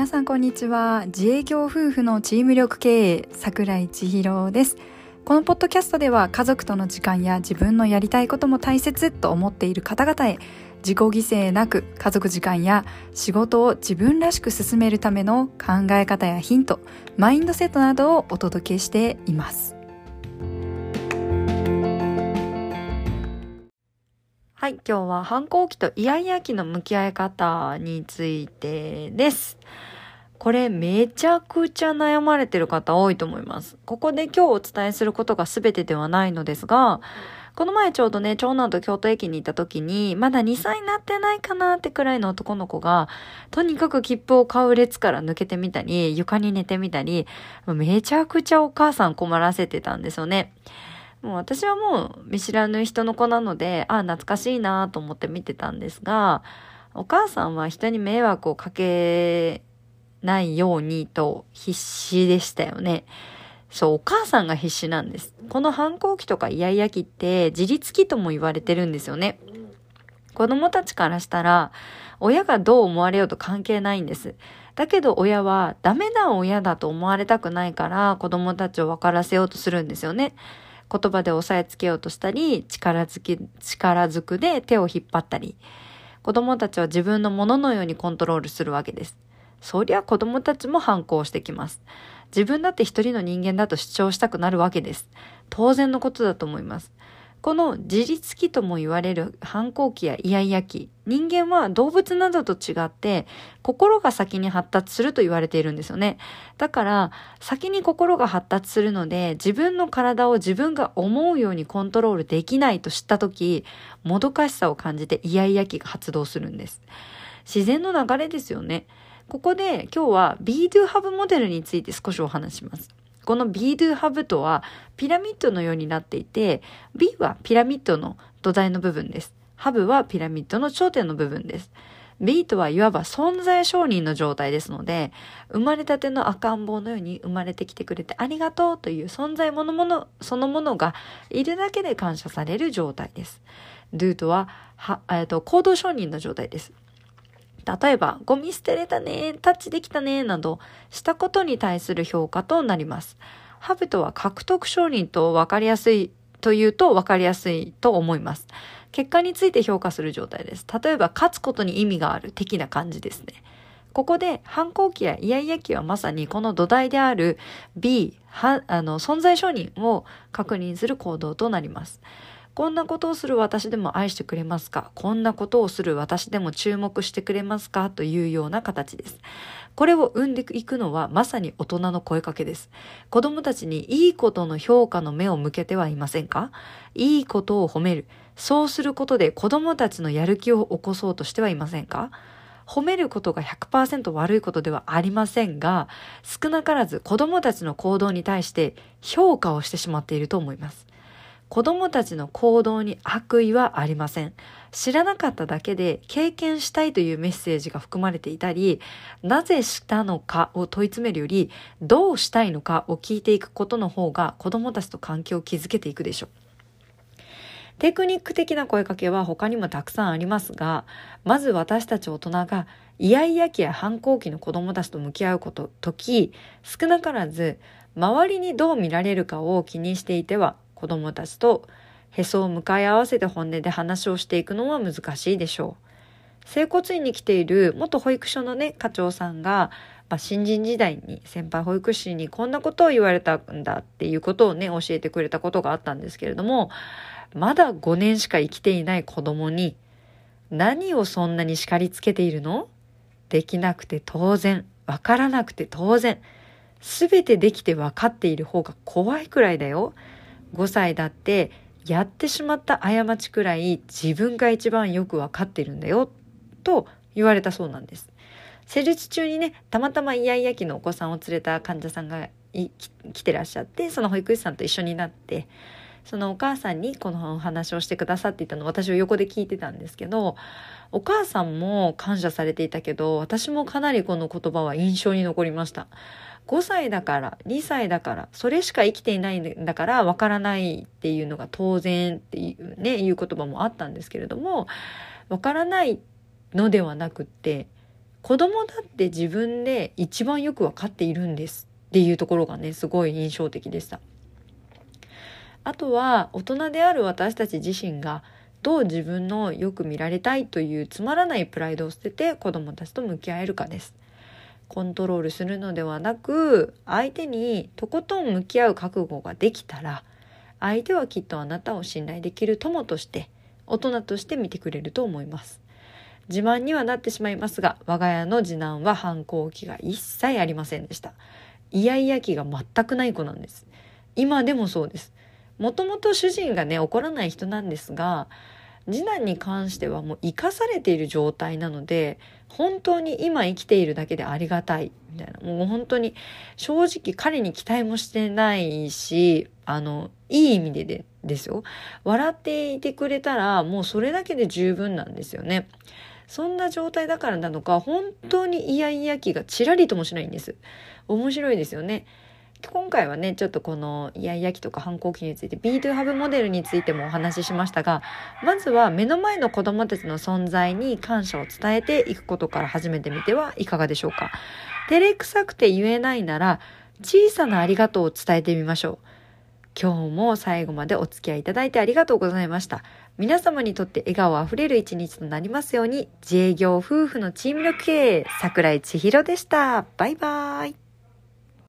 皆さんこんにちは。自営業夫婦のチーム力経営桜井千尋です。このポッドキャストでは家族との時間や自分のやりたいことも大切と思っている方々へ自己犠牲なく家族時間や仕事を自分らしく進めるための考え方やヒントマインドセットなどをお届けしています。はい、今日は反抗期とイヤイヤ期の向き合い方についてです。これめちゃくちゃ悩まれてる方多いと思います。ここで今日お伝えすることが全てではないのですが、この前ちょうどね、長男と京都駅に行った時に、まだ2歳になってないかなってくらいの男の子が、とにかく切符を買う列から抜けてみたり、床に寝てみたり、めちゃくちゃお母さん困らせてたんですよね。もう私はもう見知らぬ人の子なので、ああ、懐かしいなと思って見てたんですが、お母さんは人に迷惑をかけないようにと必死でしたよね。そう、お母さんが必死なんです。この反抗期とかイヤイヤ期って自立期とも言われてるんですよね。子供たちからしたら、親がどう思われようと関係ないんです。だけど親はダメな親だと思われたくないから子供たちを分からせようとするんですよね。言葉で押さえつけようとしたり、力づき、力づくで手を引っ張ったり、子供たちは自分のもののようにコントロールするわけです。そりゃ子供たちも反抗してきます。自分だって一人の人間だと主張したくなるわけです。当然のことだと思います。この自律期とも言われる反抗期やイヤイヤ期、人間は動物などと違って心が先に発達すると言われているんですよね。だから先に心が発達するので自分の体を自分が思うようにコントロールできないと知った時、もどかしさを感じてイヤイヤ期が発動するんです。自然の流れですよね。ここで今日は Be Do h a v モデルについて少しお話します。この Be Do Have とはピラミッドのようになっていて、B はピラミッドの土台の部分です。ハブはピラミッドの頂点の部分です。B とはいわば存在承認の状態ですので、生まれたての赤ん坊のように生まれてきてくれてありがとうという存在ものもの、そのものがいるだけで感謝される状態です。Do とは、は、えっと、行動承認の状態です。例えば、ゴミ捨てれたね、タッチできたね、など、したことに対する評価となります。ハブとは獲得承認と分かりやすいというと分かりやすいと思います。結果について評価する状態です。例えば、勝つことに意味がある的な感じですね。ここで反抗期やイヤイヤ期はまさにこの土台である B、あの存在承認を確認する行動となります。こんなことをする私でも愛してくれますか？こんなことをする私でも注目してくれますか？というような形です。これを生んでいくのはまさに大人の声かけです。子供たちにいいことの評価の目を向けてはいませんか？いいことを褒める。そうすることで子供たちのやる気を起こそうとしてはいませんか？褒めることが100%悪いことではありませんが、少なからず子供たちの行動に対して評価をしてしまっていると思います。子供たちの行動に悪意はありません。知らなかっただけで経験したいというメッセージが含まれていたり、なぜしたのかを問い詰めるより、どうしたいのかを聞いていくことの方が子供たちと関係を築けていくでしょう。テクニック的な声かけは他にもたくさんありますが、まず私たち大人がイヤイヤ期や反抗期の子供たちと向き合うこと、時、少なからず周りにどう見られるかを気にしていては子供たちとへそを向かい合わせて本音で話をしていくのは難しいでしょう。整骨院に来ている元保育所のね、課長さんが、まあ、新人時代に先輩保育士にこんなことを言われたんだっていうことをね、教えてくれたことがあったんですけれども、まだ5年しか生きていない子供に、何をそんなに叱りつけているの？できなくて当然、わからなくて当然、すべてできて分かっている方が怖いくらいだよ。5歳だってやってしまった過ちくらい自分が一番よくわかってるんだよと言われたそうなんです。施術中にねたまたまイヤイヤ期のお子さんを連れた患者さんが来てらっしゃってその保育士さんと一緒になってそのお母さんにこのお話をしてくださっていたのを私を横で聞いてたんですけどお母さんも感謝されていたけど私もかなりこの言葉は印象に残りました。5歳だから2歳だからそれしか生きていないんだからわからないっていうのが当然っていうねいう言葉もあったんですけれどもわからないのではなくって子供だって自分で一番よくわかっているんですっていうところがね、すごい印象的でした。あとは大人である私たち自身がどう自分のよく見られたいというつまらないプライドを捨てて子供たちと向き合えるかです。コントロールするのではなく相手にとことん向き合う覚悟ができたら相手はきっとあなたを信頼できる友として大人として見てくれると思います。自慢にはなってしまいますが我が家の次男は反抗期が一切ありませんでした。イヤイヤ期が全くない子なんです。今でもそうです。もともと主人がね怒らない人なんですが次男に関してはもう生かされている状態なので本当に今生きているだけでありがたい。みたいな。もう本当に正直彼に期待もしてないしあのいい意味ででですよ。笑っていてくれたらもうそれだけで十分なんですよね。そんな状態だからなのか本当にイヤイヤ期がちらりともしないんです。面白いですよね。今回はねちょっとこのイヤイヤ期とか反抗期について B2Hub モデルについてもお話ししましたがまずは目の前の子供たちの存在に感謝を伝えていくことから始めてみてはいかがでしょうか。照れくさくて言えないなら小さなありがとうを伝えてみましょう。今日も最後までお付き合いいただいてありがとうございました。皆様にとって笑顔あふれる一日となりますように自営業夫婦のチーム力経営桜井千尋でした。バイバーイ。